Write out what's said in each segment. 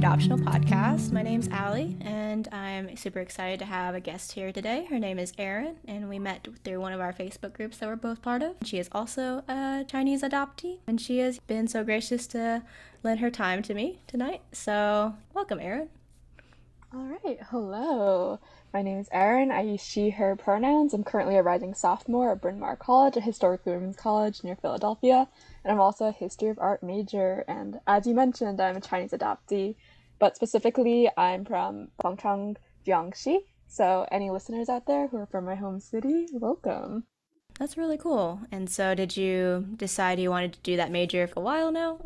Adoptional Podcast. My name's Allie, and I'm super excited to have a guest here today. Her name is Eryn, and we met through one of our Facebook groups that we're both part of. She is also a Chinese adoptee, and she has been so gracious to lend her time to me tonight. So, welcome, Eryn. All right. Hello. My name is Eryn. I use she, her pronouns. I'm currently a rising sophomore at Bryn Mawr College, a historically women's college near Philadelphia, and I'm also a history of art major. And as you mentioned, I'm a Chinese adoptee, but specifically, I'm from Fengcheng, Jiangxi. So, any listeners out there who are from my home city, welcome. That's really cool. And so, did you decide you wanted to do that major for a while now?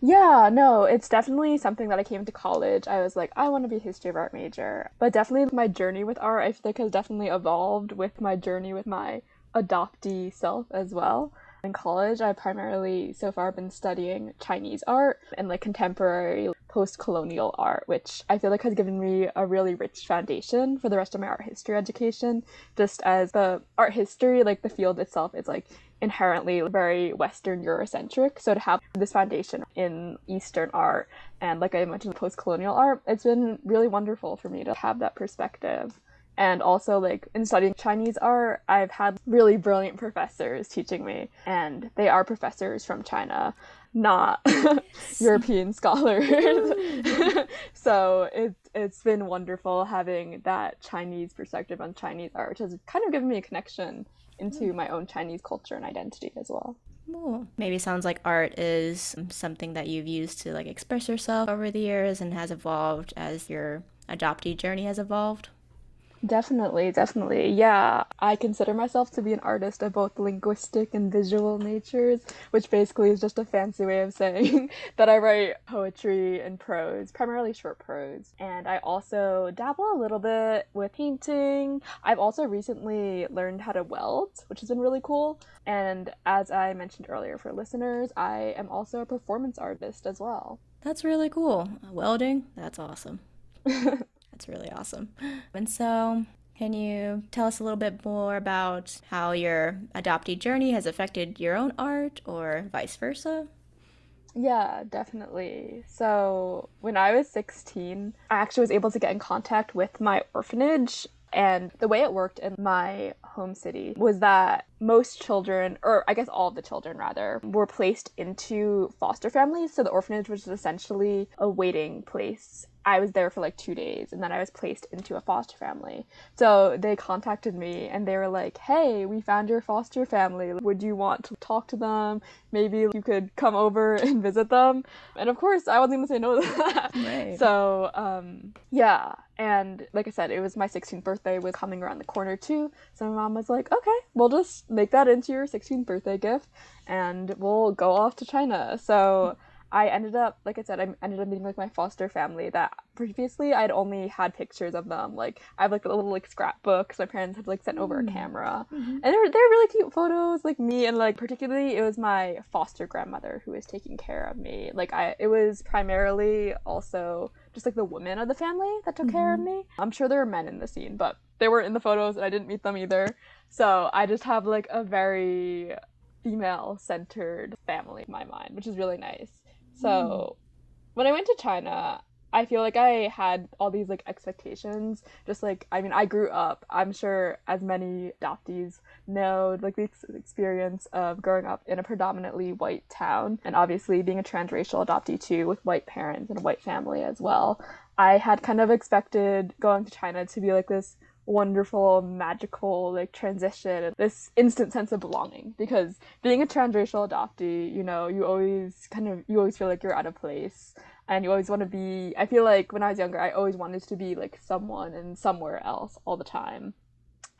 Yeah, no, it's definitely something that I came to college. I was like, I want to be a history of art major. But definitely my journey with art, I feel like has definitely evolved with my journey with my adoptee self as well. In college, I've primarily so far been studying Chinese art and like contemporary post colonial art, which I feel like has given me a really rich foundation for the rest of my art history education. Just as the art history, like the field itself, is like inherently very Western Eurocentric. So to have this foundation in Eastern art and, like I mentioned, post colonial art, it's been really wonderful for me to have that perspective. And also, like in studying Chinese art, I've had really brilliant professors teaching me, and they are professors from China, not European scholars. so it, it's been wonderful having that Chinese perspective on Chinese art, which has kind of given me a connection into hmm. my own Chinese culture and identity as well. Cool. Maybe sounds like art is something that you've used to like express yourself over the years and has evolved as your adoptee journey has evolved. Definitely, definitely. Yeah, I consider myself to be an artist of both linguistic and visual natures, which basically is just a fancy way of saying that I write poetry and prose, primarily short prose. And I also dabble a little bit with painting. I've also recently learned how to weld, which has been really cool. And as I mentioned earlier for listeners, I am also a performance artist as well. That's really cool. Welding, that's awesome. That's really awesome. And so, can you tell us a little bit more about how your adoptee journey has affected your own art or vice versa? Yeah, definitely. So, when I was 16, I actually was able to get in contact with my orphanage. And the way it worked in my home city was that most children, or I guess all of the children rather, were placed into foster families. So the orphanage was essentially a waiting place I was there for like two days and then I was placed into a foster family. So they contacted me and they were like, hey, we found your foster family. Would you want to talk to them? Maybe you could come over and visit them. And of course, I wasn't going to say no to that. Right. So, um, yeah. And like I said, it was my 16th birthday was coming around the corner too. So my mom was like, okay, we'll just make that into your 16th birthday gift and we'll go off to China. So I ended up, like I said, I ended up meeting like my foster family that previously I'd only had pictures of them. Like I have like a little like scrapbooks my parents had like sent over a mm. camera, mm-hmm. and they're they're really cute photos. Like me and like particularly it was my foster grandmother who was taking care of me. Like I, it was primarily also just like the women of the family that took mm-hmm. care of mm-hmm. me. I'm sure there were men in the scene, but they weren't in the photos, and I didn't meet them either. So I just have like a very female centered family in my mind, which is really nice. So mm. when I went to China, I feel like I had all these like expectations. Just like I mean, I grew up. I'm sure as many adoptees know like the ex- experience of growing up in a predominantly white town, and obviously being a transracial adoptee too, with white parents and a white family as well. I had kind of expected going to China to be like this wonderful, magical like transition and this instant sense of belonging. Because being a transracial adoptee, you know, you always kind of you always feel like you're out of place and you always want to be I feel like when I was younger I always wanted to be like someone and somewhere else all the time.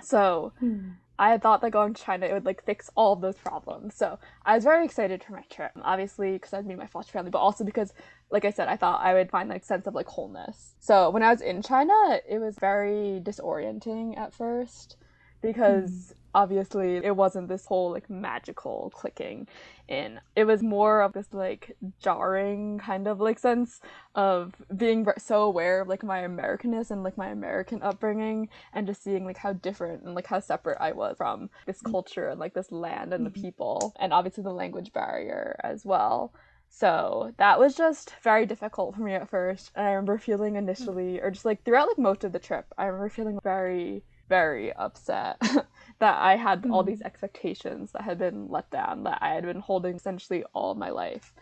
So hmm. I had thought that going to China it would like fix all of those problems. So I was very excited for my trip, obviously because I'd meet my foster family, but also because, like I said, I thought I would find like sense of like wholeness. So when I was in China, it was very disorienting at first because mm obviously it wasn't this whole like magical clicking in it was more of this like jarring kind of like sense of being so aware of like my americanness and like my american upbringing and just seeing like how different and like how separate i was from this mm. culture and like this land and the mm-hmm. people and obviously the language barrier as well So that was just very difficult for me at first. And I remember feeling hmm. initially, or just like throughout like most of the trip, I remember feeling very, very upset that I had all hmm. these expectations that had been let down, that I had been holding essentially all my life.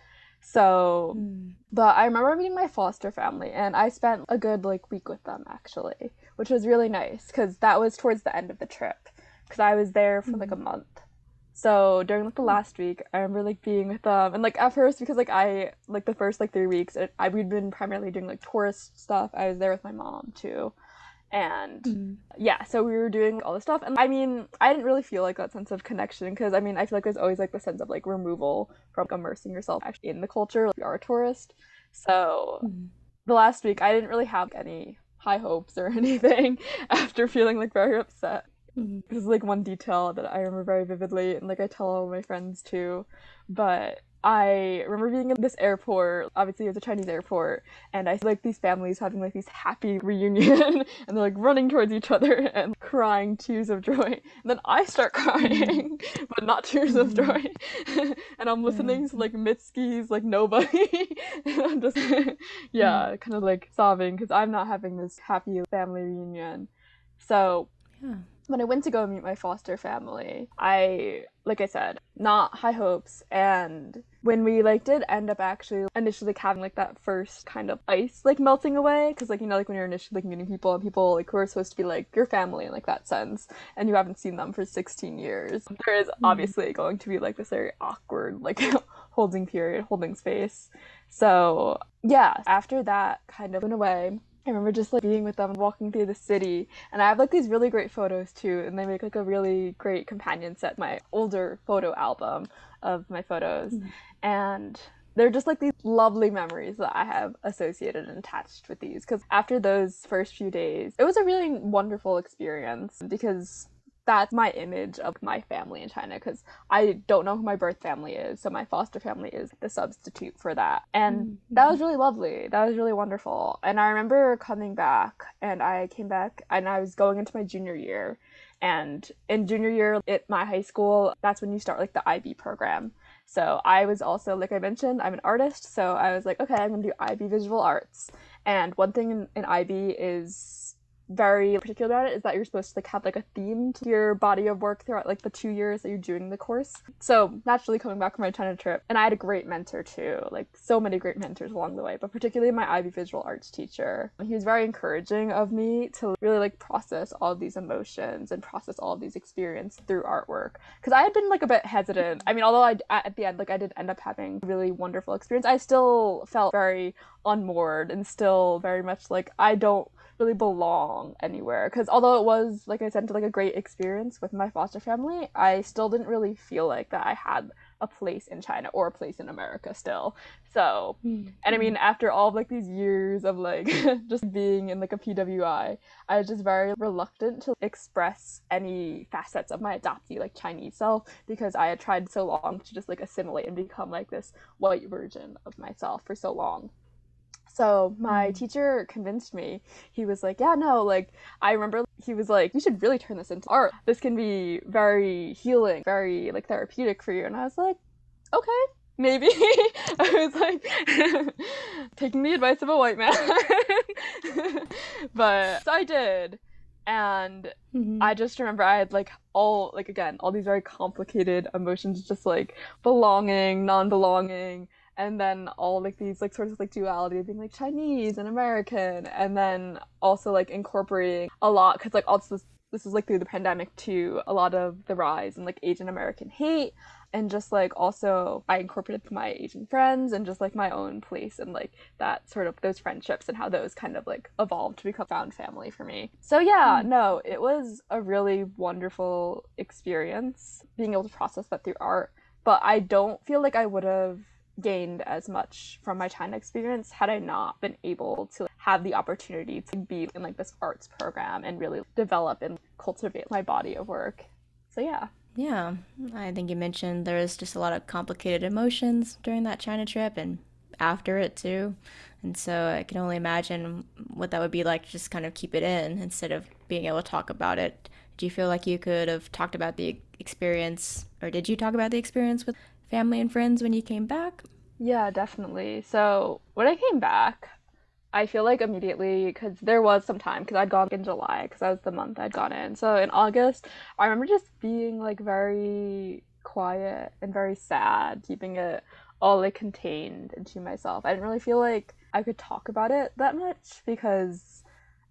So, mm. but I remember meeting my foster family, and I spent a good like week with them actually, which was really nice because that was towards the end of the trip because I was there for like a hmm. month. So during like the last week, I remember like being with them, and like at first because like I like the first like three weeks, it, I we'd been primarily doing like tourist stuff. I was there with my mom too, and mm-hmm. yeah so we were doing all this stuff and i mean i didn't really feel like that sense of connection because i mean i feel like there's always like the sense of like removal from immersing yourself actually in the culture like you are a tourist so mm-hmm. the last week i didn't really have any high hopes or anything after feeling like very upset mm-hmm. this is like one detail that i remember very vividly and like i tell all my friends too but I remember being in this airport. Obviously, it was a Chinese airport, and I see like these families having like these happy reunion, and they're like running towards each other and crying tears of joy. And then I start crying, mm-hmm. but not tears of mm-hmm. joy. and I'm listening to mm-hmm. like Mitski's like Nobody, and I'm just yeah, kind of like sobbing because I'm not having this happy family reunion. So. Yeah when I went to go meet my foster family, I, like I said, not high hopes. And when we like did end up actually initially having like that first kind of ice like melting away, because like you know like when you're initially like meeting people and people like who are supposed to be like your family in like that sense, and you haven't seen them for 16 years, there is mm-hmm. obviously going to be like this very awkward like holding period, holding space. So yeah, after that kind of went away I remember just like being with them, walking through the city, and I have like these really great photos too, and they make like a really great companion set. My older photo album of my photos, mm-hmm. and they're just like these lovely memories that I have associated and attached with these. Because after those first few days, it was a really wonderful experience because that's my image of my family in China because I don't know who my birth family is. So my foster family is the substitute for that. And mm-hmm. that was really lovely. That was really wonderful. And I remember coming back and I came back and I was going into my junior year. And in junior year at my high school, that's when you start like the IB program. So I was also, like I mentioned, I'm an artist. So I was like, okay, I'm going to do IB visual arts. And one thing in, in IB is very particular about it is that you're supposed to like have like a theme to your body of work throughout like the two years that you're doing the course. So naturally coming back from my China trip, and I had a great mentor too, like so many great mentors along the way, but particularly my IB visual arts teacher. He was very encouraging of me to really like process all these emotions and process all these experiences through artwork. Because I had been like a bit hesitant. I mean, although I at the end like I did end up having a really wonderful experience, I still felt very unmoored and still very much like I don't really belong anywhere. Because although it was like i said like a great experience with my foster family i still didn't really feel like that i had a place in china or a place in america still. So mm-hmm. and i mean after all of, like these years of like just being in like a pwi i was just very reluctant to express any facets of my adoptee like chinese self because i had tried so long to just like assimilate and become like this white version of myself for so long so my mm. teacher convinced me. He was like, "Yeah, no, like I remember he was like, you should really turn this into art. This can be very healing, very like therapeutic for you." And I was like, "Okay, maybe." I was like taking the advice of a white man. but so I did. And mm-hmm. I just remember I had like all like again, all these very complicated emotions just like belonging, non-belonging, and then all like these like sorts of like duality of being like Chinese and American, and then also like incorporating a lot because like also this, this is like through the pandemic too, a lot of the rise and like Asian American hate, and just like also I incorporated my Asian friends and just like my own place and like that sort of those friendships and how those kind of like evolved to become found family for me. So yeah, mm. no, it was a really wonderful experience being able to process that through art. But I don't feel like I would have gained as much from my China experience had I not been able to have the opportunity to be in like this arts program and really develop and cultivate my body of work. So yeah. Yeah, I think you mentioned there was just a lot of complicated emotions during that China trip and after it too. And so I can only imagine what that would be like to just kind of keep it in instead of being able to talk about it. Do you feel like you could have talked about the experience, or did you talk about the experience with family and friends when you came back? Yeah, definitely. So when I came back, I feel like immediately because there was some time because I'd gone in July because that was the month I'd gone in. So in August, I remember just being like very quiet and very sad, keeping it all like contained into myself. I didn't really feel like I could talk about it that much because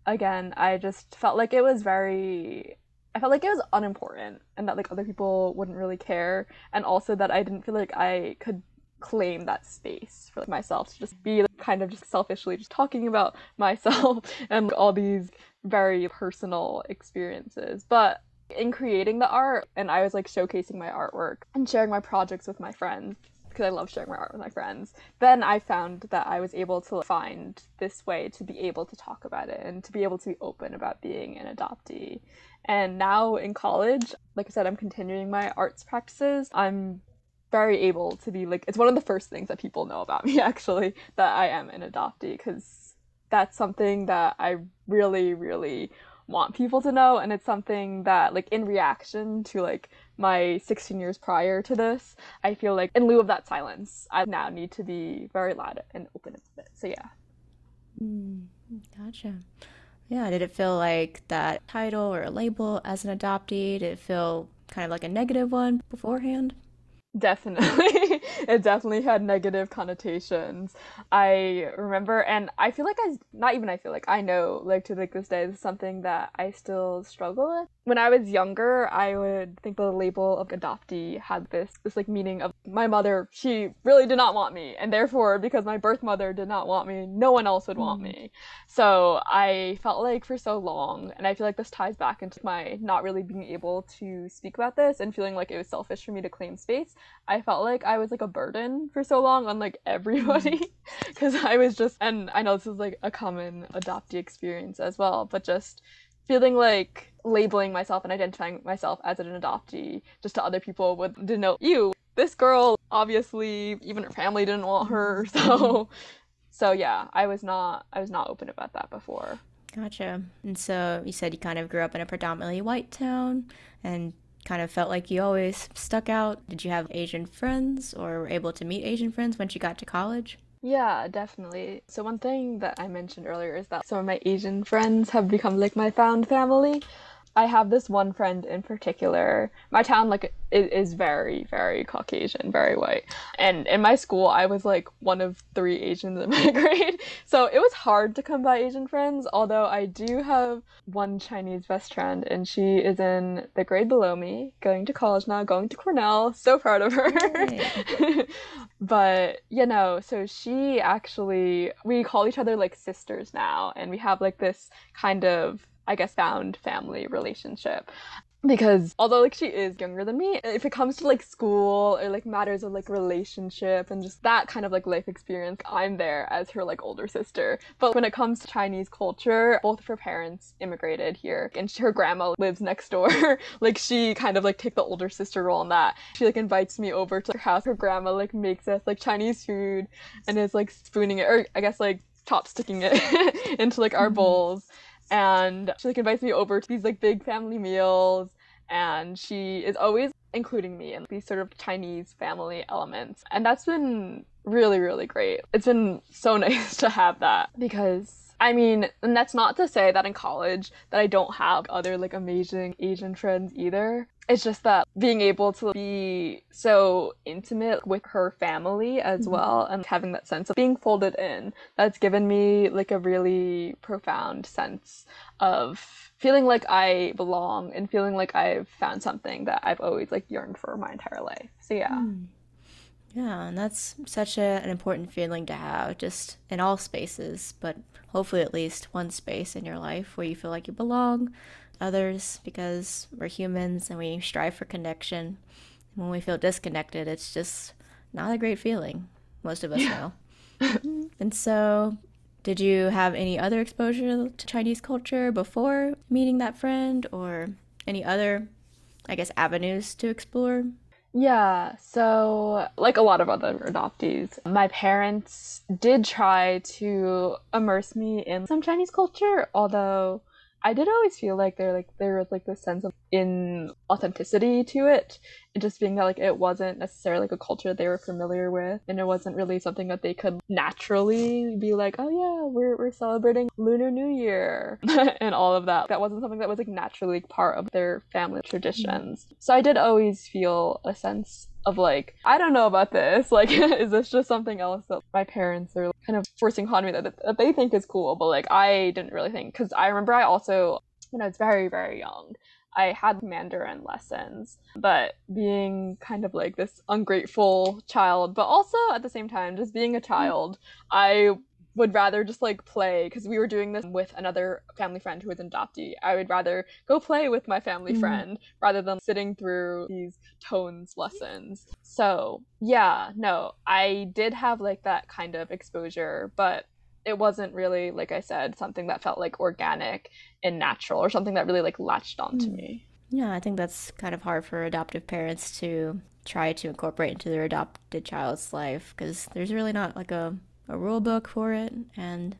again, I just felt like it was very I felt like it was unimportant and that like other people wouldn't really care and also that I didn't feel like I could claim that space for like, myself to just be like, kind of just selfishly just talking about myself and like, all these very personal experiences. But in creating the art and I was like showcasing my artwork and sharing my projects with my friends because I love sharing my art with my friends. Then I found that I was able to find this way to be able to talk about it and to be able to be open about being an adoptee. And now in college, like I said, I'm continuing my arts practices. I'm very able to be like, it's one of the first things that people know about me actually, that I am an adoptee because that's something that I really, really want people to know. And it's something that like in reaction to like my 16 years prior to this i feel like in lieu of that silence i now need to be very loud and open about it. So yeah. Mm, gotcha yeah did it feel like that title or a label as an adoptee did it feel kind of like a negative one beforehand Definitely. it definitely had negative connotations. I remember and I feel like I not even I feel like I know like to like this day this is something that I still struggle with. When I was younger, I would think the label of adoptee had this this like meaning of my mother, she really did not want me and therefore because my birth mother did not want me, no one else would want mm. me. So, I felt like for so long and I feel like this ties back into my not really being able to speak about this and feeling like it was selfish for me to claim space I felt like I was like a burden for so long on like everybody because mm. I was just and I know this is like a common adoptee experience as well, but just feeling like labeling myself and identifying myself as an adoptee just to other people would denote you. This girl obviously even her family didn't want her, so so yeah, I was not I was not open about that before. Gotcha. And so you said you kind of grew up in a predominantly white town and kind of felt like you always stuck out? Did you have Asian friends or were able to meet Asian friends once you got to college? Yeah, definitely. So, one thing that I mentioned earlier is that some of my Asian friends have become like my found family. I have this one friend in particular. My town like is, is very very Caucasian, very white. And in my school, I was like one of 3 Asians in my grade. So it was hard to come by Asian friends, although I do have one Chinese best friend and she is in the grade below me, going to college now, going to Cornell. So proud of her. but, you know, so she actually we call each other like sisters now and we have like this kind of I guess, found family relationship. Because although like she is younger than me, if it comes to like school or like matters of like relationship and just that kind of like life experience, I'm there as her like older sister. But when it comes to Chinese culture, both of her parents immigrated here and her grandma lives next door. like she kind of like take the older sister role in that. She like invites me over to her house. Her grandma like makes us like Chinese food and is like spooning it or I guess like chopsticking it into like our mm-hmm. bowls and she like invites me over to these like big family meals and she is always including me in these sort of Chinese family elements. And that's been really, really great. It's been so nice to have that because I mean, and that's not to say that in college that I don't have other like amazing Asian friends either. It's just that being able to be so intimate with her family as mm-hmm. well and having that sense of being folded in, that's given me like a really profound sense of feeling like I belong and feeling like I've found something that I've always like yearned for my entire life. So yeah. Mm. Yeah, and that's such a, an important feeling to have just in all spaces, but hopefully at least one space in your life where you feel like you belong, others, because we're humans and we strive for connection. When we feel disconnected, it's just not a great feeling. Most of us yeah. know. and so, did you have any other exposure to Chinese culture before meeting that friend or any other, I guess, avenues to explore? Yeah, so like a lot of other adoptees, my parents did try to immerse me in some Chinese culture, although I did always feel like there like there was like this sense of in authenticity to it, and just being that like it wasn't necessarily like a culture they were familiar with, and it wasn't really something that they could naturally be like, oh yeah, we're we're celebrating Lunar New Year and all of that. That wasn't something that was like naturally part of their family traditions. So I did always feel a sense of like, I don't know about this. Like, is this just something else that my parents are kind of forcing upon me that, that they think is cool? But like, I didn't really think because I remember I also, when I was very very young, I had Mandarin lessons, but being kind of like this ungrateful child, but also at the same time, just being a mm. child, I would rather just like play because we were doing this with another family friend who was an adoptee. I would rather go play with my family mm friend rather than sitting through these tones lessons. So, yeah, no, I did have like that kind of exposure, but it wasn't really, like I said, something that felt like organic and natural or something that really like latched onto mm. me. Yeah, I think that's kind of hard for adoptive parents to try to incorporate into their adopted child's life because there's really not like a a rule book for it, and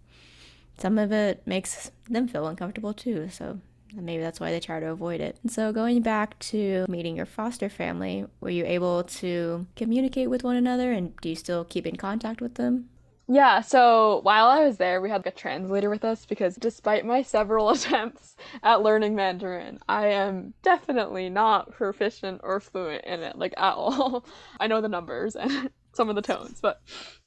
some of it makes them feel uncomfortable too. So maybe that's why they try to avoid it. And so going back to meeting your foster family, were you able to communicate with one another, and do you still keep in contact with them? Yeah, so while I was there, we had a translator with us because despite my several attempts at learning Mandarin, I am definitely not proficient or fluent in it, like at all. I know the numbers and some of the tones, but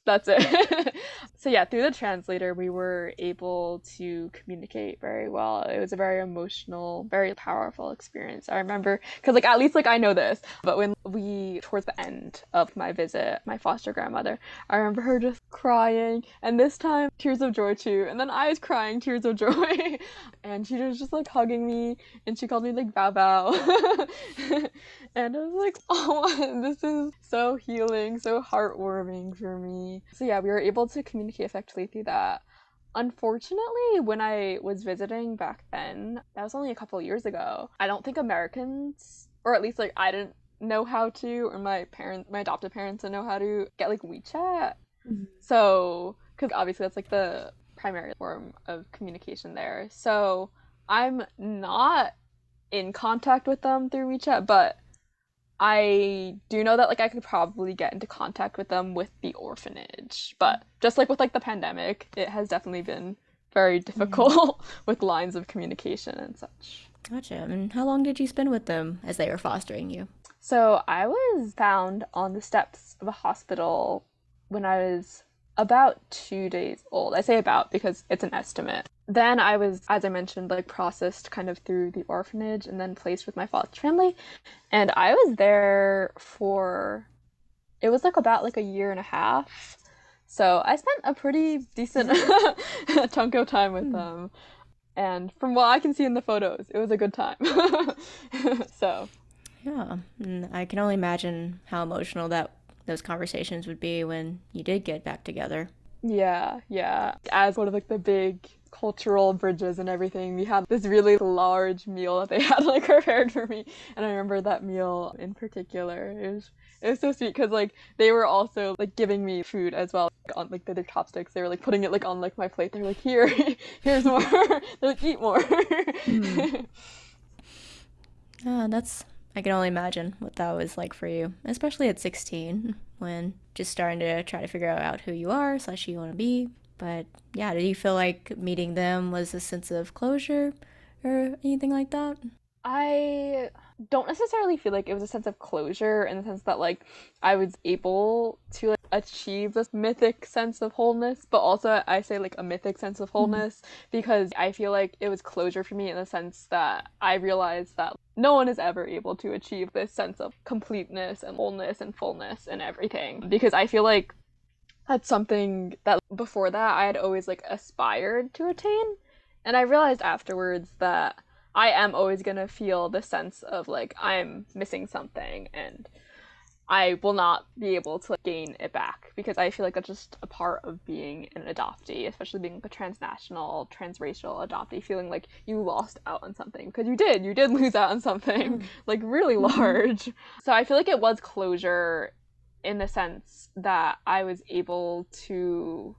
that's it. so yeah, through the translator, we were able to communicate very well. It was a very emotional, very powerful experience. I remember because like at least like I know this, but when we towards the end of my visit, my foster grandmother, I remember her just crying, and this time tears of joy too, and then I was crying tears of joy, and she was just like hugging me, and she called me like Bow Bow, and I was like, oh, this is so healing, so heartwarming for me. So yeah, we were able to communicate effectively through that. Unfortunately, when I was visiting back then, that was only a couple years ago. I don't think Americans, or at least like I didn't know how to, or my parents, my adopted parents didn't know how to get like WeChat. Mm-hmm. So, because obviously that's like the primary form of communication there. So I'm not in contact with them through WeChat, but I do know that like I could probably get into contact with them with the orphanage, but just like with like the pandemic, it has definitely been very difficult mm-hmm. with lines of communication and such. Gotcha. And how long did you spend with them as they were fostering you? So I was found on the steps of a hospital when I was about two days old. I say about because it's an estimate. Then I was, as I mentioned, like processed kind of through the orphanage and then placed with my foster family. And I was there for, it was like about like a year and a half. So I spent a pretty decent chunk of time with hmm. them. And from what I can see in the photos, it was a good time. so. Yeah, I can only imagine how emotional that those conversations would be when you did get back together. Yeah, yeah. As one of like the big cultural bridges and everything, we had this really large meal that they had like prepared for me, and I remember that meal in particular. It was it was so sweet because like they were also like giving me food as well like, on like their chopsticks. They were like putting it like on like my plate. They're like, here, here's more. They're like, eat more. mm. Ah, that's I can only imagine what that was like for you, especially at 16, when just starting to try to figure out who you are slash who you want to be. But yeah, did you feel like meeting them was a sense of closure or anything like that? I don't necessarily feel like it was a sense of closure in the sense that like I was able to achieve this mythic sense of wholeness, but also I say like a mythic sense of mm-hmm. wholeness mm-hmm. because I feel like it was closure for me in the sense that I realized that no one is ever able to achieve this sense of completeness and wholeness and fullness and everything because I feel like that's something that before that I had always like aspired to attain and I realized afterwards that I am always gonna feel the sense of like I'm missing something and I will not be able to like, gain it back because I feel like that's just a part of being an adoptee, especially being a transnational, transracial adoptee, feeling like you lost out on something because you did, you did lose out on something mm. like really mm-hmm. large. so I feel like it was closure in the sense that I was able to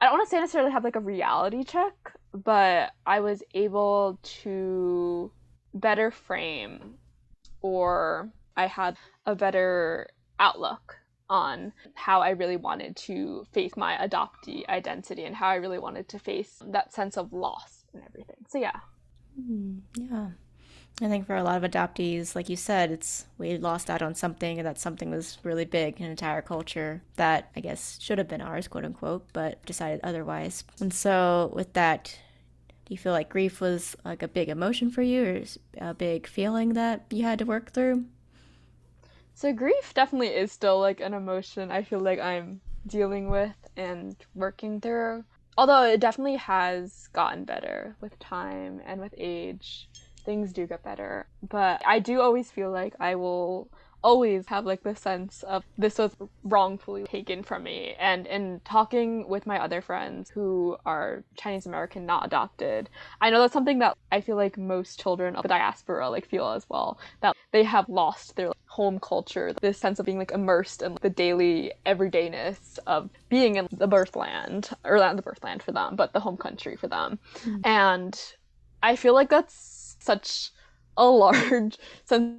I don't want to say necessarily have like a reality check but I was able to better frame or I had a better outlook on how I really wanted to face my adoptee identity and how I really wanted to face that sense of loss and everything. So yeah. Mm, yeah. I think for a lot of adoptees, like you said, it's we lost out on something and that something was really big in an entire culture that I guess should have been ours, quote unquote, but decided otherwise. And so with that, do you feel like grief was like a big emotion for you or a big feeling that you had to work through? So grief definitely is still like an emotion I feel like I'm dealing with and working through. Although it definitely has gotten better with time and with age. Things do get better. But I do always feel like I will always have like the sense of this was wrongfully taken from me and in talking with my other friends who are chinese american not adopted i know that's something that i feel like most children of the diaspora like feel as well that they have lost their home culture this sense of being like immersed in the daily everydayness of being in the birthland or not the birthland for them but the home country for them mm-hmm. and i feel like that's such a large sense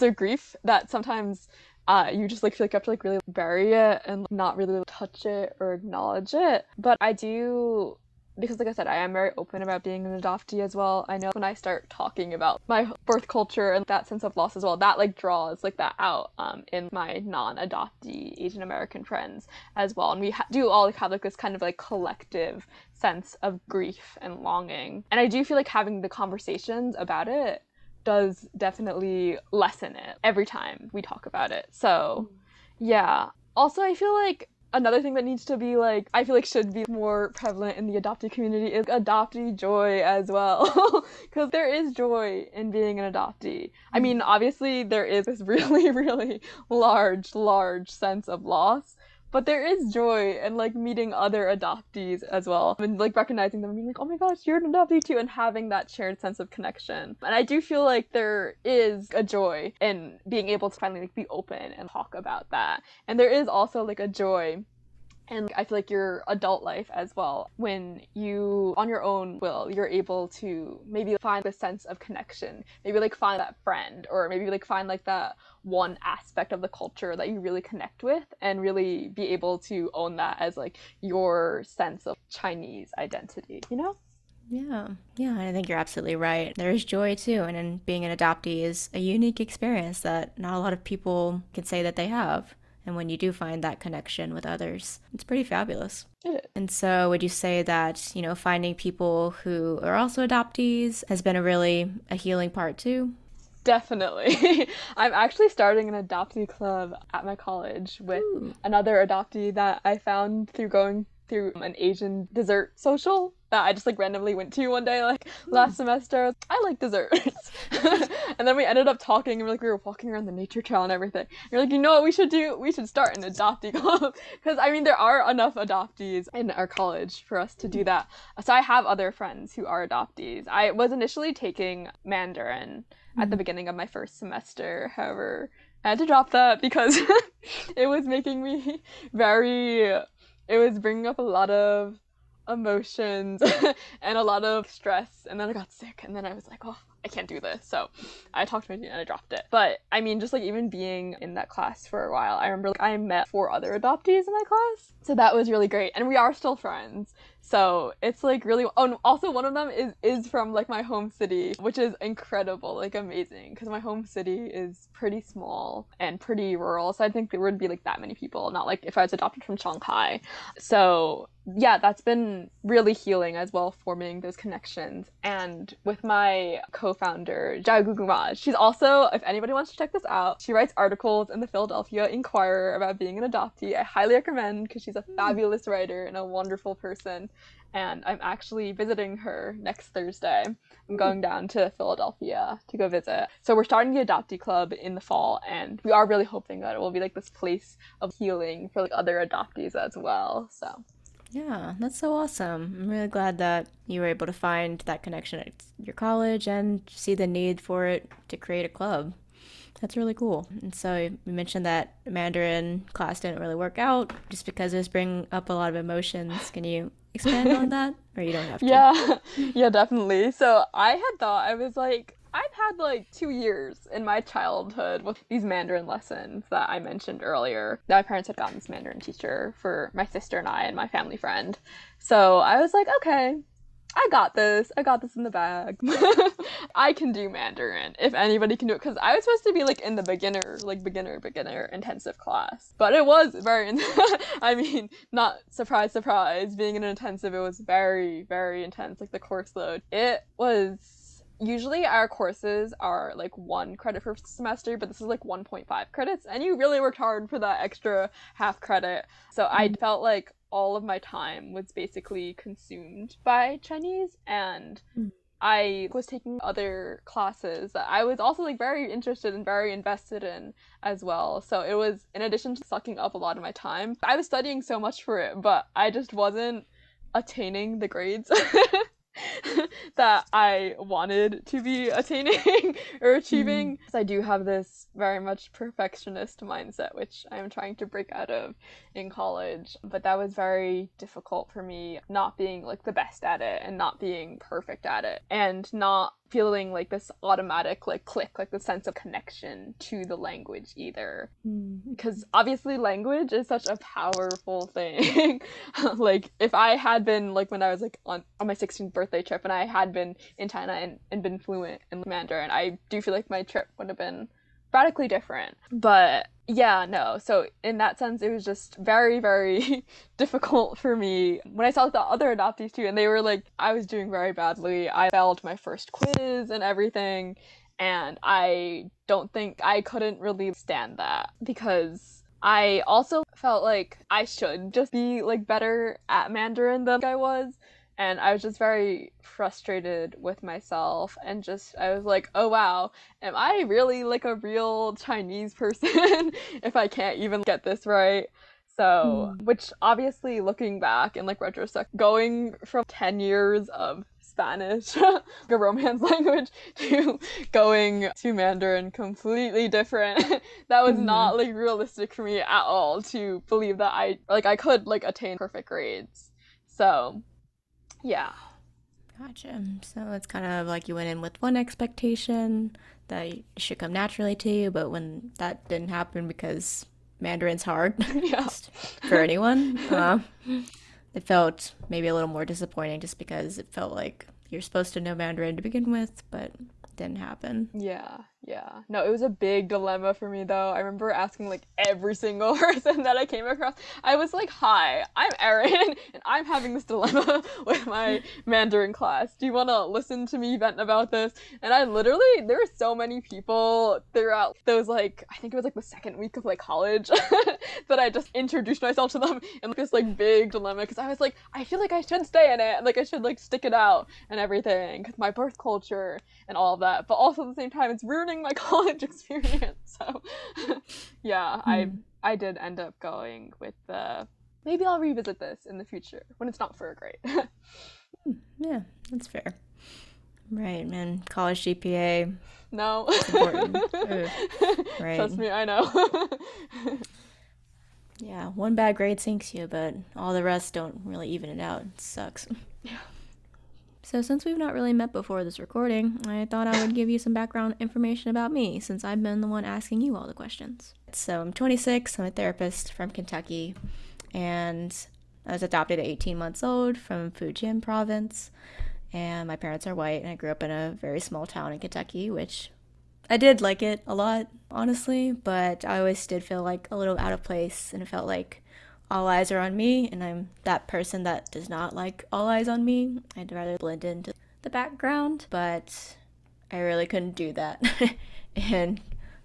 of grief that sometimes uh, you just like feel like you have to like really bury it and not really touch it or acknowledge it. But I do because like I said, I am very open about being an adoptee as well. I know when I start talking about my birth culture and that sense of loss as well, that like draws like that out um, in my non-adoptee Asian American friends as well, and we ha- do all like, have like this kind of like collective sense of grief and longing. And I do feel like having the conversations about it does definitely lessen it every time we talk about it. So, yeah. Also, I feel like another thing that needs to be like I feel like should be more prevalent in the adoptee community is adoptee joy as well. Because there is joy in being an adoptee. I hmm. mean, obviously there is this really really large large sense of loss, but there is joy in like meeting other adoptees as well and like recognizing them and being like, oh my gosh, you're an adoptee too, and having that shared sense of connection. And I do feel like there is a joy in being able to finally like be open and talk about that. And there is also like a joy and I feel like your adult life as well, when you, on your own will, you're able to maybe find a sense of connection, maybe like find that friend, or maybe like find like that one aspect of the culture that you really connect with, and really be able to own that as like your sense of Chinese identity, you know? Yeah, yeah, I think you're absolutely right. There is joy too, and in being an adoptee is a unique experience that not a lot of people can say that they have. And when you do find that connection with others, it's pretty fabulous. And so, would you say that, you know, finding people who are also adoptees has been a really a healing part too? Definitely. I'm actually starting an adoptee club at my college with Ooh. another adoptee that I found through going through um, an Asian dessert social that I just like randomly went to one day like hmm. last semester. I like desserts. and then we ended up talking and we're like we were walking around the nature trail and everything. And you're like, you know what we should do? We should start an adoptee club. Because I mean there are enough adoptees in our college for us to do hmm. that. So I have other friends who are adoptees. I was initially taking Mandarin at the mm-hmm. beginning of my first semester. However, I had to drop that because it was making me very it was bringing up a lot of emotions and a lot of stress and then I got sick and then I was like, oh, I can't do this. So I talked to my team and I dropped it. But I mean, just like even being in that class for a while, I remember like I met four other adoptees in my class. So that was really great. And we are still friends. So it's like really oh and also one of them is is from like my home city, which is incredible, like amazing because my home city is pretty small and pretty rural. So I think there would be like that many people, not like if I was adopted from Shanghai. So yeah, that's been really healing as well, forming those connections. And with my co-founder, Jia Guguma, she's also, if anybody wants to check this out, she writes articles in the Philadelphia Inquirer about being an adoptee. I highly recommend because she's a hmm. fabulous writer and a wonderful person. And I'm actually visiting her next Thursday. I'm hmm. going down to Philadelphia to go visit. So we're starting the adoptee club in the fall, and we are really hoping that it will be like this place of healing for like other adoptees as well. So yeah, that's so awesome. I'm really glad that you were able to find that connection at your college and see the need for it to create a club. That's really cool. And so you mentioned that Mandarin class didn't really work out just because it was bringing up a lot of emotions. Can you expand on that? Or you don't have to? Yeah, yeah, definitely. So I had thought, I was like, I've had like two years in my childhood with these Mandarin lessons that I mentioned earlier. My parents had gotten this Mandarin teacher for my sister and I and my family friend. So I was like, okay, I got this. I got this in the bag. I can do Mandarin if anybody can do it. Because I was supposed to be like in the beginner, like beginner, beginner intensive class. But it was very, I mean, not surprise, surprise, being in an intensive, it was very, very intense. Like the course load. It was usually our courses are like one credit per semester, but this is like 1.5 credits, and you really worked hard for that extra half credit. So I mm. felt like all of my time was basically consumed by Chinese and mm. I was taking other classes that I was also like very interested and very invested in as well. So it was in addition to sucking up a lot of my time, I was studying so much for it, but I just wasn't attaining the grades. that I wanted to be attaining or achieving. Mm. I do have this very much perfectionist mindset, which I am trying to break out of in college. But that was very difficult for me, not being like the best at it and not being perfect at it and not feeling like this automatic like click like the sense of connection to the language either. Because mm. obviously language is such a powerful thing. Like if i had been like when i was like on, on my 16th birthday trip and i had been in china and, and been fluent in mandarin i do feel like my trip would have been radically different. But yeah, no. So in that sense, it was just very, very difficult for me when I saw the other adoptees too, and they were like, I was doing very badly. I failed my first quiz and everything, and I don't think I couldn't really stand that because I also felt like I should just be like better at Mandarin than I was and I was just very frustrated with myself and just I was like, "Oh wow, am I really like a real Chinese person if I can't even get this right?" So, mm. which obviously looking back and like retrospect, going from 10 years of Spanish, a romance language, to going to Mandarin completely different. that was mm. not like realistic for me at all to believe that I like I could like attain perfect grades. So, yeah. Gotcha. So it's kind of like you went in with one expectation that it should come naturally to you, but when that didn't happen because Mandarin's hard yeah. for anyone, uh, it felt maybe a little more disappointing just because it felt like you're supposed to know Mandarin to begin with, but didn't happen. Yeah. Yeah. No, it was a big dilemma for me though. I remember asking like every single person that I came across. I was like, "Hi, I'm Eryn, and I'm having this dilemma with my Mandarin class. Do you want to listen to me vent about this?" And I literally there were so many people throughout those like I think it was like the second week of like college that I just introduced myself to them in this like big dilemma because I was like, I feel like I should stay in it, and, like I should like stick it out and everything cuz my birth culture and all of that. But also at the same time, it's ruining ruining my college experience. So yeah, I hmm. I did end up going with the maybe I'll revisit this in the future when it's not for a grade. Hmm, yeah, that's fair. Right, man. College GPA. No. important. right. Trust me, I know. yeah, one bad grade sinks you, but all the rest don't really even it out. It sucks. Yeah. So, since we've not really met before this recording, I thought I would give you some background information about me since I've been the one asking you all the questions. So, I'm 26, I'm a therapist from Kentucky, and I was adopted at 18 months old from Fujian province. And my parents are white, and I grew up in a very small town in Kentucky, which I did like it a lot, honestly, but I always did feel like a little out of place, and it felt like all eyes are on me, and I'm that person that does not like all eyes on me. I'd rather blend into the background, but I really couldn't do that in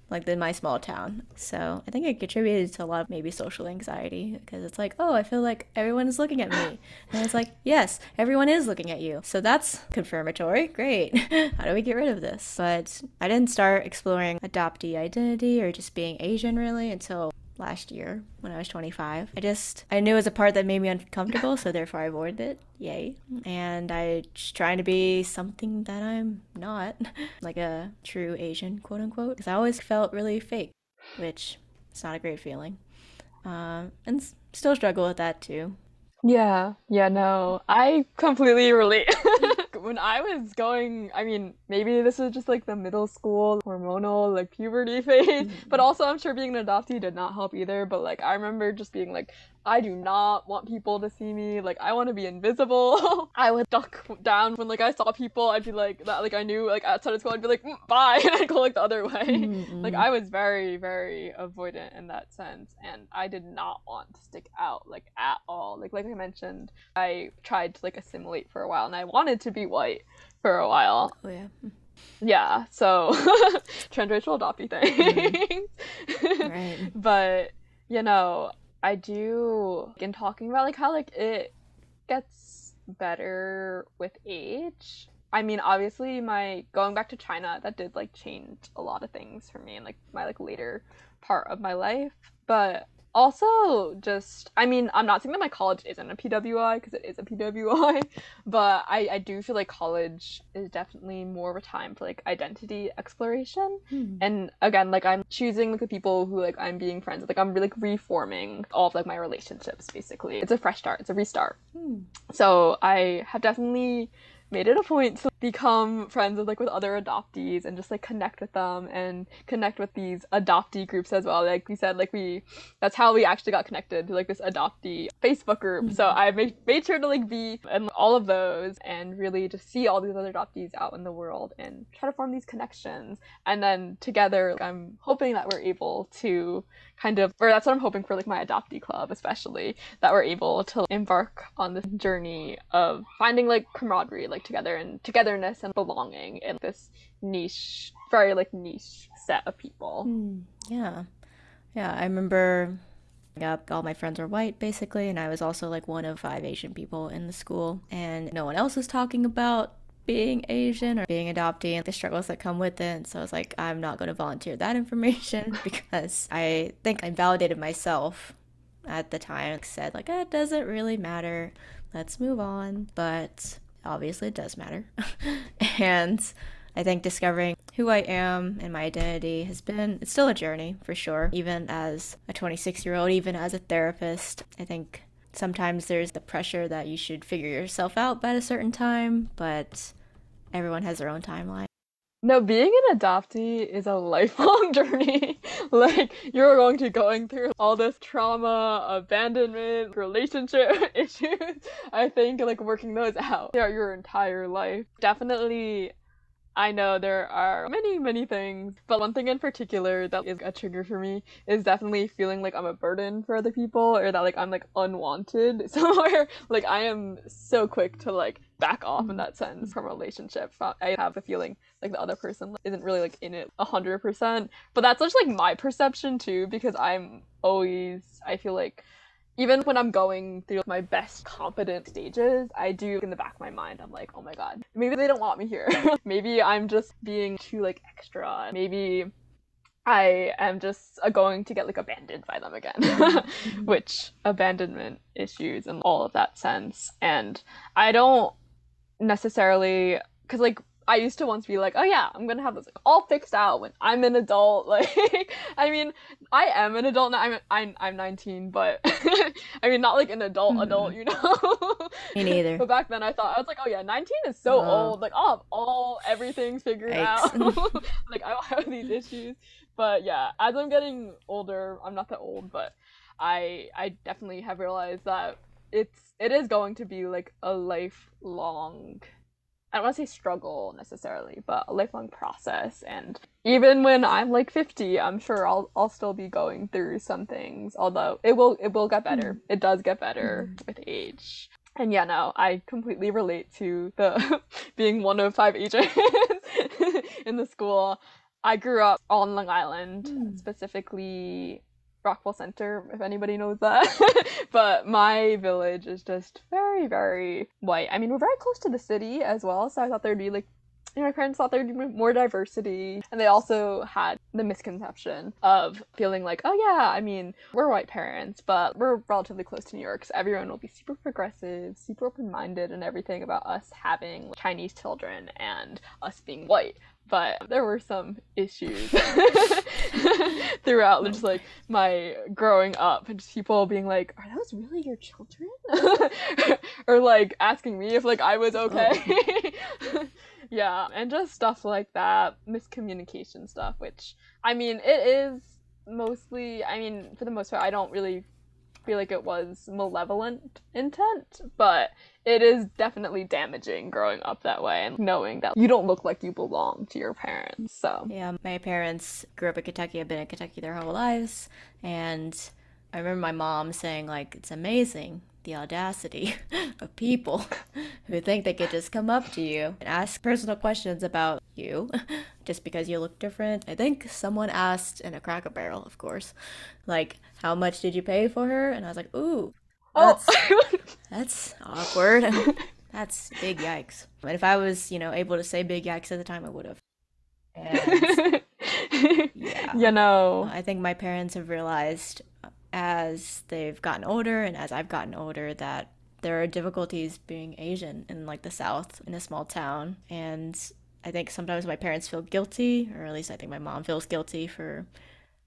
like in my small town. So I think it contributed to a lot of maybe social anxiety because it's like, oh, I feel like everyone is looking at me. And it's like, yes, everyone is looking at you. So that's confirmatory. Great. How do we get rid of this? But I didn't start exploring adoptee identity or just being Asian really until last year when I was 25. I just, I knew it was a part that made me uncomfortable, so therefore I avoided it. Yay. And I just trying to be something that I'm not, like a true Asian, quote unquote, because I always felt really fake, which is not a great feeling. Um, and s- still struggle with that too. Yeah, yeah, no, I completely relate. when I was going, I mean, maybe this is just like the middle school hormonal, like puberty phase, mm-hmm. but also I'm sure being an adoptee did not help either. But like, I remember just being like, I do not want people to see me. Like, I want to be invisible. I would duck down when like I saw people. I'd be like that. Like I knew like outside of school, I'd be like mm, bye, and I'd go like the other way. Mm-hmm. Like I was very very avoidant in that sense, and I did not want to stick out like at all. Like like I mentioned, I tried to like assimilate for a while, and I wanted to be white for a while. Oh yeah. Yeah, so transracial adoptee thing. Mm. right. But you know, I do in talking about like how like it gets better with age. I mean, obviously, my going back to China that did like change a lot of things for me in like my like later part of my life. But also just i mean i'm not saying that my college isn't a pwi because it is a pwi but I, I do feel like college is definitely more of a time for like identity exploration. Hmm. and again like i'm choosing like the people who like i'm being friends with. Like i'm really like reforming all of like my relationships basically. It's a fresh start. It's a restart. Hmm. so i have definitely made it a point to become friends with like with other adoptees and just like connect with them and connect with these adoptee groups as well. Like we said, like we that's how we actually got connected to like this adoptee Facebook group. Mm-hmm. So I made made sure to like be in all of those and really just see all these other adoptees out in the world and try to form these connections. And then together, like, I'm hoping that we're able to kind of or that's what I'm hoping for like my adoptee club especially that we're able to embark on this journey of finding like camaraderie like together and togetherness and belonging in this niche very like niche set of people. Mm, yeah. Yeah, I remember up all my friends were white basically and I was also like one of five Asian people in the school and no one else was talking about being Asian or being adoptee and the struggles that come with it. So I was like, I'm not going to volunteer that information because I think I validated myself at the time. Said like, eh, it doesn't really matter. Let's move on. But obviously, it does matter. and I think discovering who I am and my identity has been, it's still a journey for sure. Even as a 26 year old, even as a therapist, I think sometimes there's the pressure that you should figure yourself out by a certain time, but everyone has their own timeline. No, being an adoptee is a lifelong journey. like you're going to going through all this trauma, abandonment, relationship issues. I think like working those out throughout your entire life. Definitely I know there are many, many things, but one thing in particular that is a trigger for me is definitely feeling like I'm a burden for other people or that like I'm like unwanted somewhere. like I am so quick to like back off in mm. that sense from a relationship. I have a feeling like the other person isn't really like in it a hundred percent, but that's just like my perception too because I'm always I feel like even when I'm going through my best competent stages, I do in the back of my mind, I'm like, oh my god, maybe they don't want me here. maybe I'm just being too like extra. Maybe I am just uh, going to get like abandoned by them again, mm-hmm. which abandonment issues and all of that sense. And I don't necessarily, because like I used to once be like, oh yeah, I'm gonna have this like, all fixed out when I'm an adult. Like, I mean, I am an adult now. I'm I'm I'm 19, but I mean, not like an adult mm-hmm. adult, you know. Me neither. but back then, I thought I was like, oh yeah, 19 is so uh, old. Like, I'll have all everything figured out. like, I don't have these issues. But yeah, as I'm getting older, I'm not that old, but I I definitely have realized that it's it is going to be like a lifelong I don't want to say struggle necessarily, but a lifelong process. And even when I'm like 50, I'm sure I'll I'll still be going through some things. Although it will it will get better. Mm. It does get better mm. with age. And yeah, no, I completely relate to the being one of five Asians in the school. I grew up on Long Island, mm. specifically Rockville Centre, if anybody knows that. but my village is just very, very white. I mean, we're very close to the city as well, so I thought there'd be like You know, my parents thought there'd be more diversity. And they also had the misconception of feeling like, oh, yeah, I mean, we're white parents, but we're relatively close to New York. So everyone will be super progressive, super open minded, and everything about us having Chinese children and us being white but there were some issues throughout just like my growing up and just people being like are those really your children or like asking me if like i was oh. okay oh. yeah and just stuff like that miscommunication stuff which i mean it is mostly i mean for the most part i don't really feel like it was malevolent intent, but it is definitely damaging growing up that way and knowing that you don't look like you belong to your parents. So, yeah, my parents grew up in Kentucky, have been in Kentucky their whole lives, and I remember my mom saying, like, it's amazing the audacity of people who think they could just come up to you and ask personal questions about you just because you look different. I think someone asked in a Cracker Barrel, of course, like, how much did you pay for her? And I was like, ooh, that's, oh. that's awkward. that's big yikes. And if I was, you know, able to say big yikes at the time, I would have. And, yeah. You know, I think my parents have realized uh, as they've gotten older and as I've gotten older that there are difficulties being Asian in like the South in a small town. And I think sometimes my parents feel guilty, or at least I think my mom feels guilty for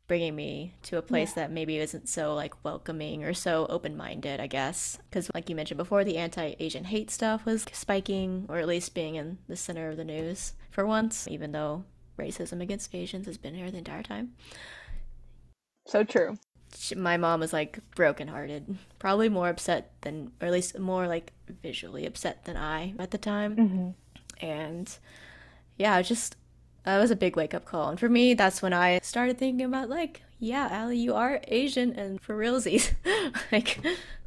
bringing me to a place yeah. that maybe isn't so like welcoming or so open-minded i guess because like you mentioned before the anti-asian hate stuff was spiking or at least being in the center of the news for once even though racism against asians has been here the entire time so true my mom was like brokenhearted, probably more upset than, or at least more like visually upset than I at the time. Mm-hmm. And yeah, just that was a big wake up call. And for me, that's when I started thinking about like, yeah, Allie, you are Asian and for realsies. like,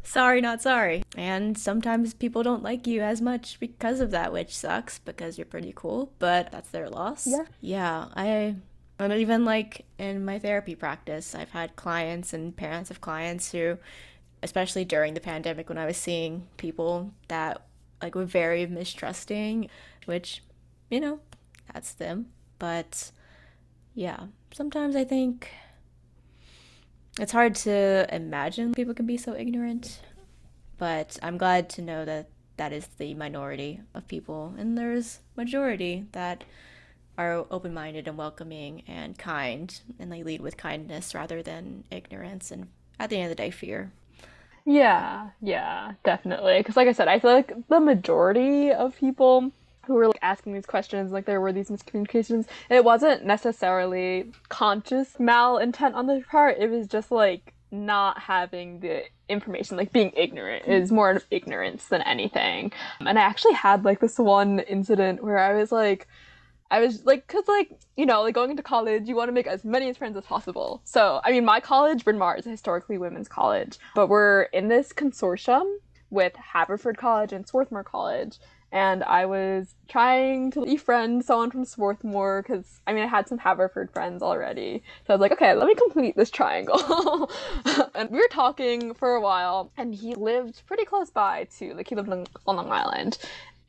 sorry, not sorry. And sometimes people don't like you as much because of that, which sucks because you're pretty cool, but that's their loss. Yeah. Yeah, I and even like in my therapy practice, I've had clients and parents of clients who, especially during the pandemic when I was seeing people that like were very mistrusting, which, you know, that's them. But yeah, sometimes I think it's hard to imagine people can be so ignorant. But I'm glad to know that that is the minority of people, and there's majority that are open minded and welcoming and kind, and they lead with kindness rather than ignorance and, at the end of the day, fear. Yeah, yeah, definitely. Because, like I said, I feel like the majority of people who were like asking these questions, like there were these miscommunications, it wasn't necessarily conscious malintent on their part. It was just like not having the information, like being ignorant, is more of ignorance than anything. And I actually had like this one incident where I was like, I was like, cause like you know, like going into college, you want to make as many friends as possible. So I mean, my college, Bryn Mawr, is a historically women's college, but we're in this consortium with Haverford College and Swarthmore College, and I was trying to befriend someone from Swarthmore because I mean I had some Haverford friends already, so I was like, okay, let me complete this triangle. and we were talking for a while, and he lived pretty close by to like he lived on Long Island,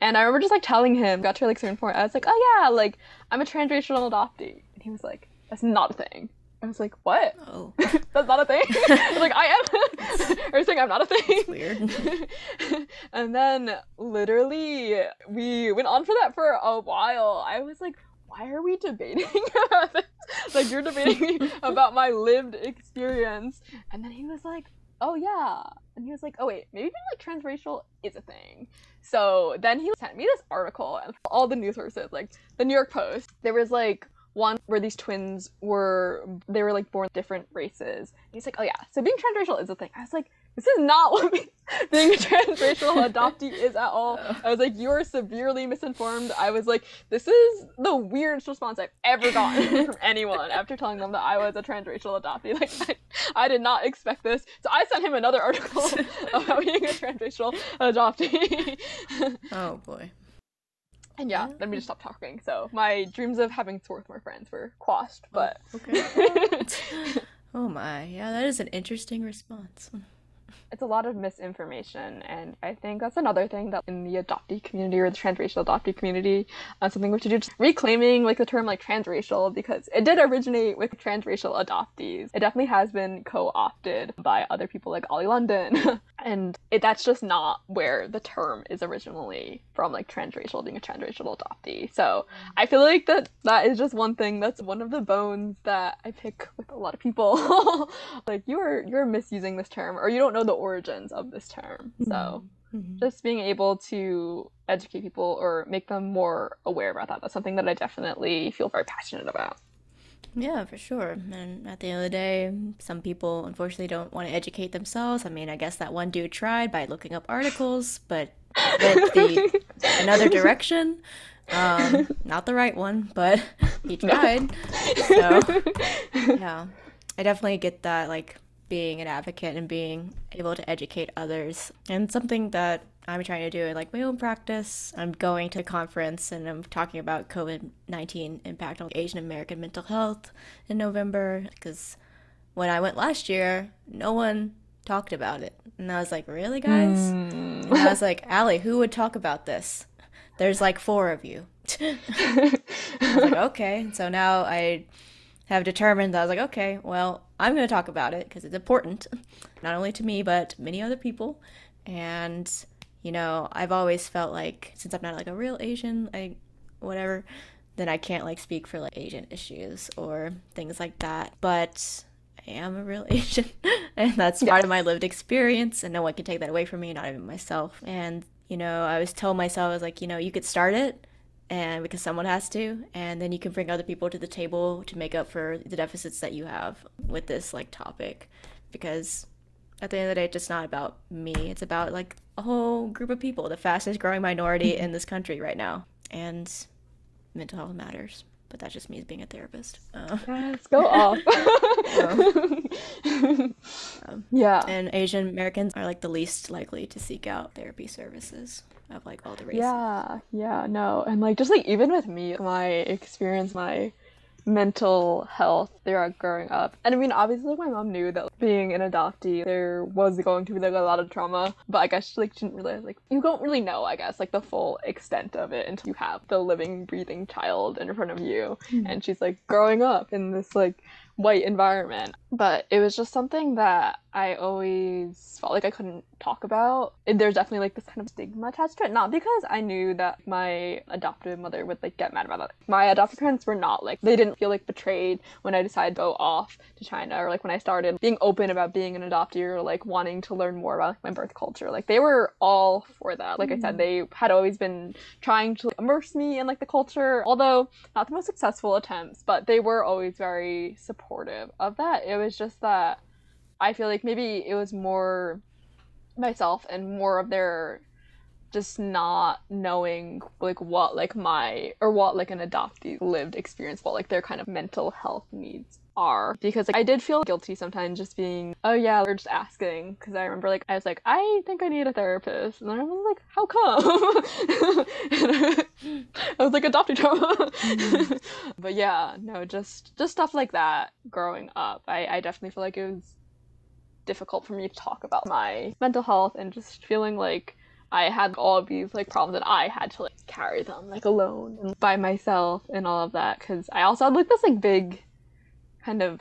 and I remember just like telling him, got to like certain point, I was like, oh yeah, like I'm a transracial adoptee. And he was like, that's not a thing. I was like, what? Oh. that's not a thing? I was like, I am. Are you saying I'm not a thing? That's weird. and then literally we went on for that for a while. I was like, why are we debating about this? Like you're debating me about my lived experience. And then he was like, oh yeah. And he was like, oh wait, maybe being like transracial is a thing. So then he sent me this article and all the news sources, like the New York Post. There was like one where these twins were they were like born different races. And he's like, oh yeah, so being transracial is a thing. I was like, this is not what being a transracial adoptee is at all. I was like, you are severely misinformed. I was like, this is the weirdest response I've ever gotten from anyone after telling them that I was a transracial adoptee. Like, I, I did not expect this. So I sent him another article about being a transracial adoptee. oh boy. And yeah, then we just stopped talking. So my dreams of having Swarthmore friends were quashed, oh, but oh, okay. oh my, yeah, that is an interesting response. it's a lot of misinformation and i think that's another thing that in the adoptee community or the transracial adoptee community uh, something we should do just reclaiming like the term like transracial because it did originate with transracial adoptees. It definitely has been co-opted by other people like Oli London and it, that's just not where the term is originally from like transracial being a transracial adoptee. So i feel like that that is just one thing that's one of the bones that i pick with a lot of people. Like you're you're misusing this term or you don't know the origins of this term so Mhm. just being able to educate people or make them more aware about that that's something that i definitely feel very passionate about Yeah, for sure. And at the end of the day, some people unfortunately don't want to educate themselves. I mean, I guess that one dude tried by looking up articles, but went the another direction. Um, not the right one, but he tried. So, yeah, I definitely get that, like being an advocate and being able to educate others. And something that I'm trying to do in like my own practice. I'm going to a conference and I'm talking about COVID 19 impact on Asian American mental health in November because when I went last year, no one talked about it. And I was like, really, guys? Hmm. And I was like, Allie, who would talk about this? There's like four of you. I was like, okay. So now I have determined that I was like, okay, well, I'm going to talk about it because it's important, not only to me, but many other people. And, you know, I've always felt like since I'm not like a real Asian, like whatever, then I can't like speak for like Asian issues or things like that. But I am a real Asian, and that's part of my lived experience, and no one can take that away from me, not even myself. And, you know, I was tell myself, I was like, you know, you could start it and because someone has to and then you can bring other people to the table to make up for the deficits that you have with this like topic. Because at the end of the day it's just not about me. It's about like a whole group of people the fastest growing minority in this country right now. And mental health matters but that's just me being a therapist. Uh, Yes, go off. yeah. and asian americans are like the least likely to seek out therapy services of like all the races Yeah, yeah, no. And like just like even with me, my experience, my mental health throughout growing up. And I mean obviously like my mom knew that being an adoptee there was going to be like a lot of trauma. But I guess she like didn't realize like you don't really know, I guess, like the full extent of it until you have the living, breathing child in front of you. Hmm. And she's like growing up in this like white environment. But it was just something that I always felt like I couldn't talk about. And there's definitely like this kind of stigma attached to it. Not because I knew that my adoptive mother would like get mad about that. My adoptive parents were not like they didn't feel like betrayed when I decided to go off to China or like when I started being open about being an adoptee or like wanting to learn more about like, my birth culture. Like they were all for that. Like I said, mm. they had always been trying to immerse me in like the culture, although not the most successful attempts, but they were always very supportive of that. It was just that I feel like maybe it was more myself and more of their just not knowing like what like my or what like an adoptee lived experience what like their kind of mental health needs are. Because like, I did feel guilty sometimes just being oh yeah we're just asking. Because I remember like I was like I think I need a therapist. And then I was like how come? I was like adopted trauma. Mm-hmm. But yeah no just just stuff like that growing up. I I definitely feel like it was difficult for me to talk about my mental health and just feeling like I had all of these like problems and I had to like carry them like alone and by myself and all of that because I also had like this like big kind of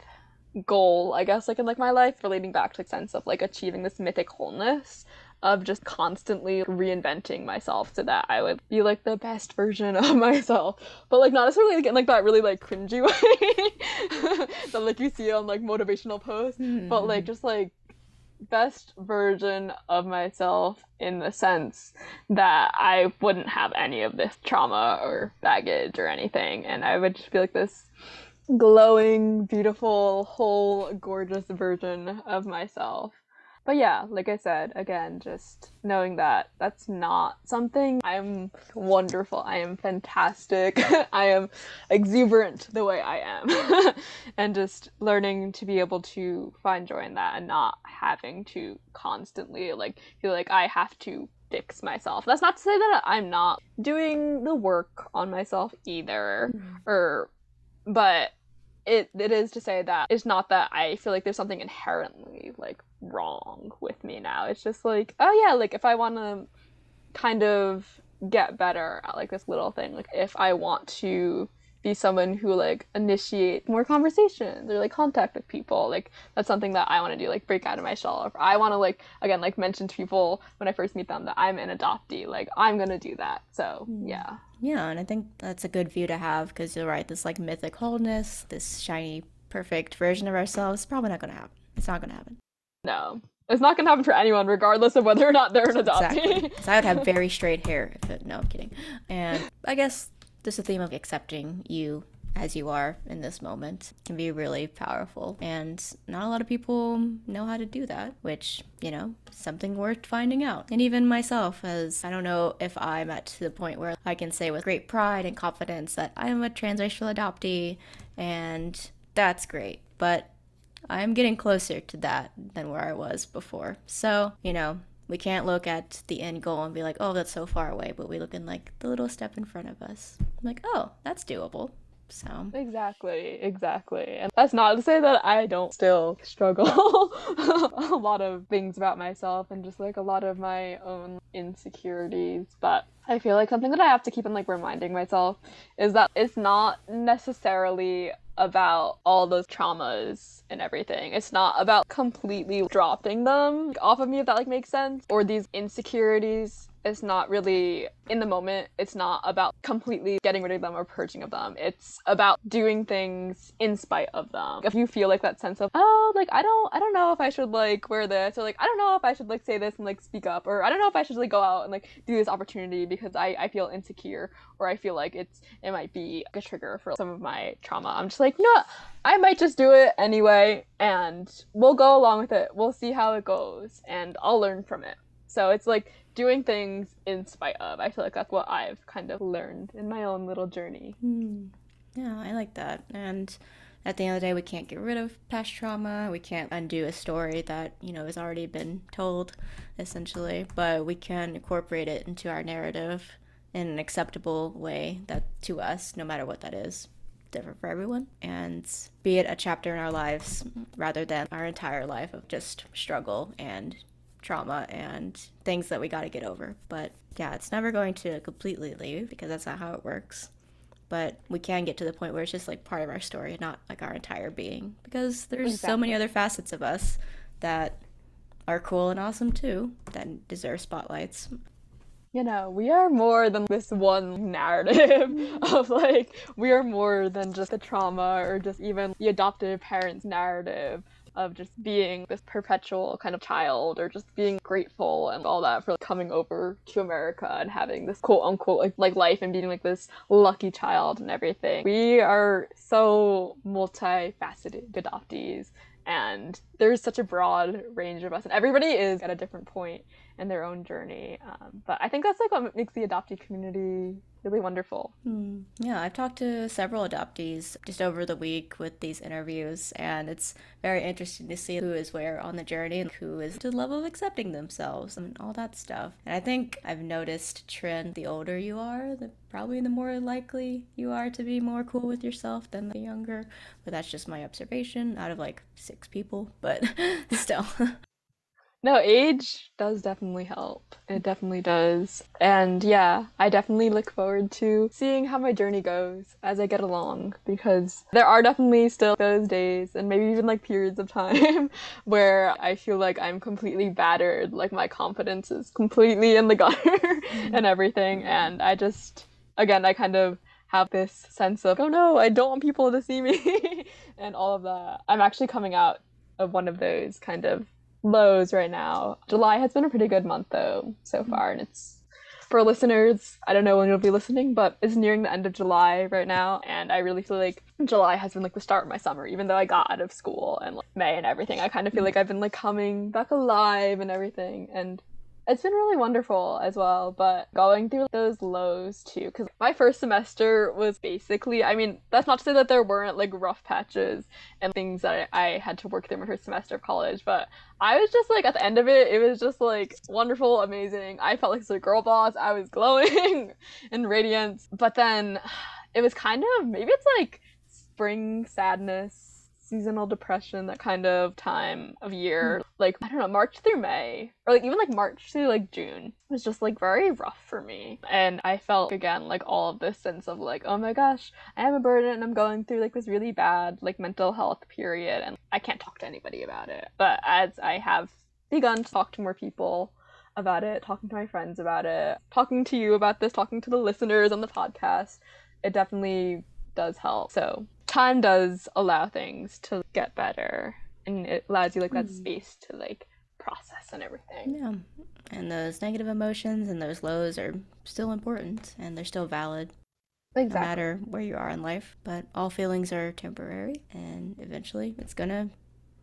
goal I guess like in like my life relating back to the sense of like achieving this mythic wholeness of just constantly reinventing myself so that I would be like the best version of myself. But like not necessarily like in like that really like cringy way that like you see on like motivational posts. But like hmm. just like best version of myself in the sense that I wouldn't have any of this trauma or baggage or anything. And I would just be like this glowing, beautiful, whole, gorgeous version of myself. But yeah, like I said, again, just knowing that that's not something. I'm wonderful. I am fantastic. I am exuberant the way I am. and just learning to be able to find joy in that and not having to constantly like feel like I have to fix myself. That's not to say that I'm not doing the work on myself either mm-hmm. or but it it is to say that it's not that I feel like there's something inherently like wrong with me now. It's just like, oh yeah, like if I want to kind of get better at like this little thing, like if I want to be someone who like initiate more conversations or like contact with people like that's something that i want to do like break out of my shell if i want to like again like mention to people when i first meet them that i'm an adoptee like i'm gonna do that. So hmm. yeah Yeah, and I think that's a good view to have because you're right. This like mythic wholeness, this shiny, perfect version of ourselves, probably not going to happen. It's not going to happen. no it's not gonna happen for anyone regardless of whether or not they're an adoptee Exactly. 'Cause I would have very straight hair if it. No, I'm kidding. And I guess just the theme of accepting you as you are in this moment can be really powerful. And not a lot of people know how to do that, which, you know, something worth finding out. And even myself, as I don't know if I'm at the point where I can say with great pride and confidence that I am a transracial adoptee, and that's great. But I'm getting closer to that than where I was before. So, you know, we can't look at the end goal and be like, oh, that's so far away, but we look in like the little step in front of us. I'm like, oh, that's doable. So, Exactly, exactly. And that's not to say that I don't still struggle a lot of things about myself and just like a lot of my own insecurities. But I feel like something that I have to keep on like reminding myself is that it's not necessarily about all those traumas and everything. It's not about completely dropping them off of me, if that like makes sense. Or these insecurities it's not really in the moment it's not about completely getting rid of them or purging of them. It's about doing things in spite of them. If you feel like that sense of oh like i don't i don't know if i should like wear this or like i don't know if i should like say this and like speak up or i don't know if i should like go out and like do this opportunity because i i feel insecure or i feel like it's it might be a trigger for some of my trauma. I'm just like no i might just do it anyway and we'll go along with it. We'll see how it goes and i'll learn from it. So it's like doing things in spite of. I feel like that's what I've kind of learned in my own little journey. hmm. yeah, I like that. And at the end of the day, we can't get rid of past trauma. We can't undo a story that, you know, has already been told, essentially. But we can incorporate it into our narrative in an acceptable way that to us, no matter what that is, different for everyone. And be it a chapter in our lives rather than our entire life of just struggle and trauma and things that we got to get over. But yeah, it's never going to completely leave because that's not how it works. But we can get to the point where it's just like part of our story, not like our entire being. Because there's so many other facets of us that are cool and awesome too, that deserve spotlights. You know, we are more than this one narrative of like, we are more than just the trauma or just even the adoptive parents' narrative of just being this perpetual kind of child or just being grateful and all that for coming over to America and having this quote unquote like, like life and being like this lucky child and everything. We are so multifaceted adoptees and there's such a broad range of us and everybody is at a different point in their own journey um, but i think that's like what makes the adoptee community really wonderful Hmm. Yeah, I've talked to several adoptees just over the week with these interviews, and it's very interesting to see who is where on the journey and who is to the level of accepting themselves and all that stuff. And I think I've noticed trend the older you are, the probably the more likely you are to be more cool with yourself than the younger. But that's just my observation out of like six people, but still. No age does definitely help. It definitely does. And yeah i definitely look forward to seeing how my journey goes as i get along because there are definitely still those days and maybe even like periods of time where i feel like i'm completely battered like my confidence is completely in the gutter and everything. And i just again i kind of have this sense of oh no i don't want people to see me. And all of that. I'm actually coming out of one of those kind of lows right now. July has been a pretty good month though so mm. far, and it's for listeners. I don't know when you'll be listening, but it's nearing the end of July right now, and I really feel like July has been like the start of my summer. Even though I got out of school and like, May and everything, I kind of feel mm. like I've been like coming back alive and everything, and it's been really wonderful as well, but going through those lows too. Because my first semester was basically, I mean, that's not to say that there weren't like rough patches and things that I, I had to work through my first semester of college, but I was just like, at the end of it, it was just like wonderful, amazing. I felt like a girl boss. I was glowing and radiant. But then it was kind of, maybe it's like spring sadness, seasonal depression, that kind of time of year. Mm. Like, I don't know, March through May, or like even like March through like June was just like very rough for me. And I felt again like all of this sense of like, oh my gosh, I am a burden and I'm going through like this really bad like mental health period and I can't talk to anybody about it. But as I have begun to talk to more people, about it, talking to my friends about it, talking to you about this, talking to the listeners on the podcast, it definitely does help. So, time does allow things to get better and it allows you like that mm. space to like process and everything. Yeah. And those negative emotions and those lows are still important and they're still valid. Exactly. No matter where you are in life, but all feelings are temporary and eventually it's going to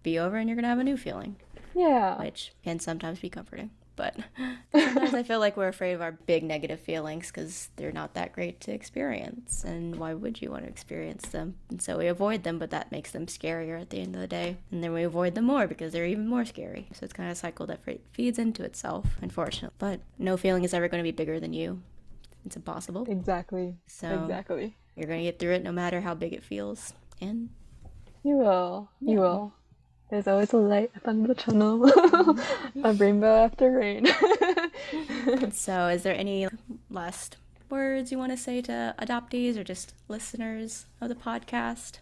be over and you're going to have a new feeling. Yeah. Which can sometimes be comforting but sometimes I feel like we're afraid of our big negative feelings because they're not that great to experience. And why would you want to experience them? And so we avoid them, but that makes them scarier at the end of the day. And then we avoid them more because they're even more scary. So it's kind of a cycle that feeds into itself, unfortunately. But no feeling is ever going to be bigger than you. It's impossible. Exactly. So exactly. You're going to get through it no matter how big it feels. And you will. Yeah. You will. There's always a light at the end of the tunnel. Mm-hmm. a rainbow after rain. so, is there any last words you want to say to adoptees or just listeners of the podcast?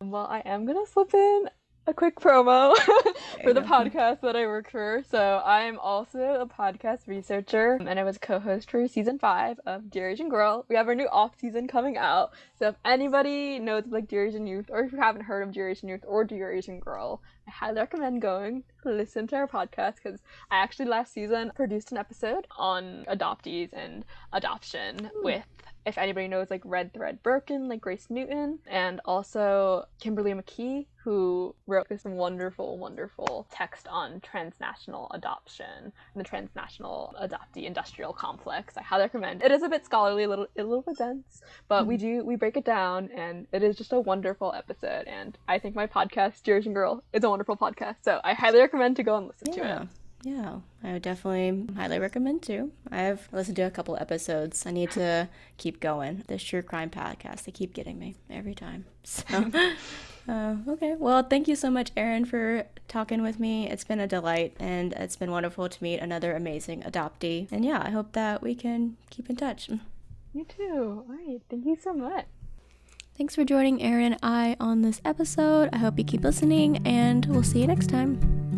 Well, I am going to slip in a quick promo for the podcast that I work for. So I'm also a podcast researcher and I was co-host for season five of Dear Asian Girl. We have our new off season coming out. So if anybody knows like Dear Asian Youth or if you haven't heard of Dear Asian Youth or Dear Asian Girl, I highly recommend going listen to our podcast because I actually last season produced an episode on adoptees and adoption mm. with if anybody knows like Red Thread Broken, like Grace Newton, and also Kimberly McKee, who wrote this wonderful, wonderful text on transnational adoption and the transnational adoptee industrial complex. I highly recommend. It is a bit scholarly, a little, a little bit dense, but mm-hmm. we do we break it down, and it is just a wonderful episode. And I think my podcast, Dear Asian Girl, is a wonderful podcast, so I highly recommend to go and listen yeah. to it. Yeah, I would definitely highly recommend too. I've listened to a couple episodes. I need to keep going. This true crime podcast, they keep getting me every time. So, uh, okay. Well, thank you so much, Eryn, for talking with me. It's been a delight, and it's been wonderful to meet another amazing adoptee. And yeah, I hope that we can keep in touch. You too. All right. Thank you so much. Thanks for joining Eryn and I on this episode. I hope you keep listening, and we'll see you next time.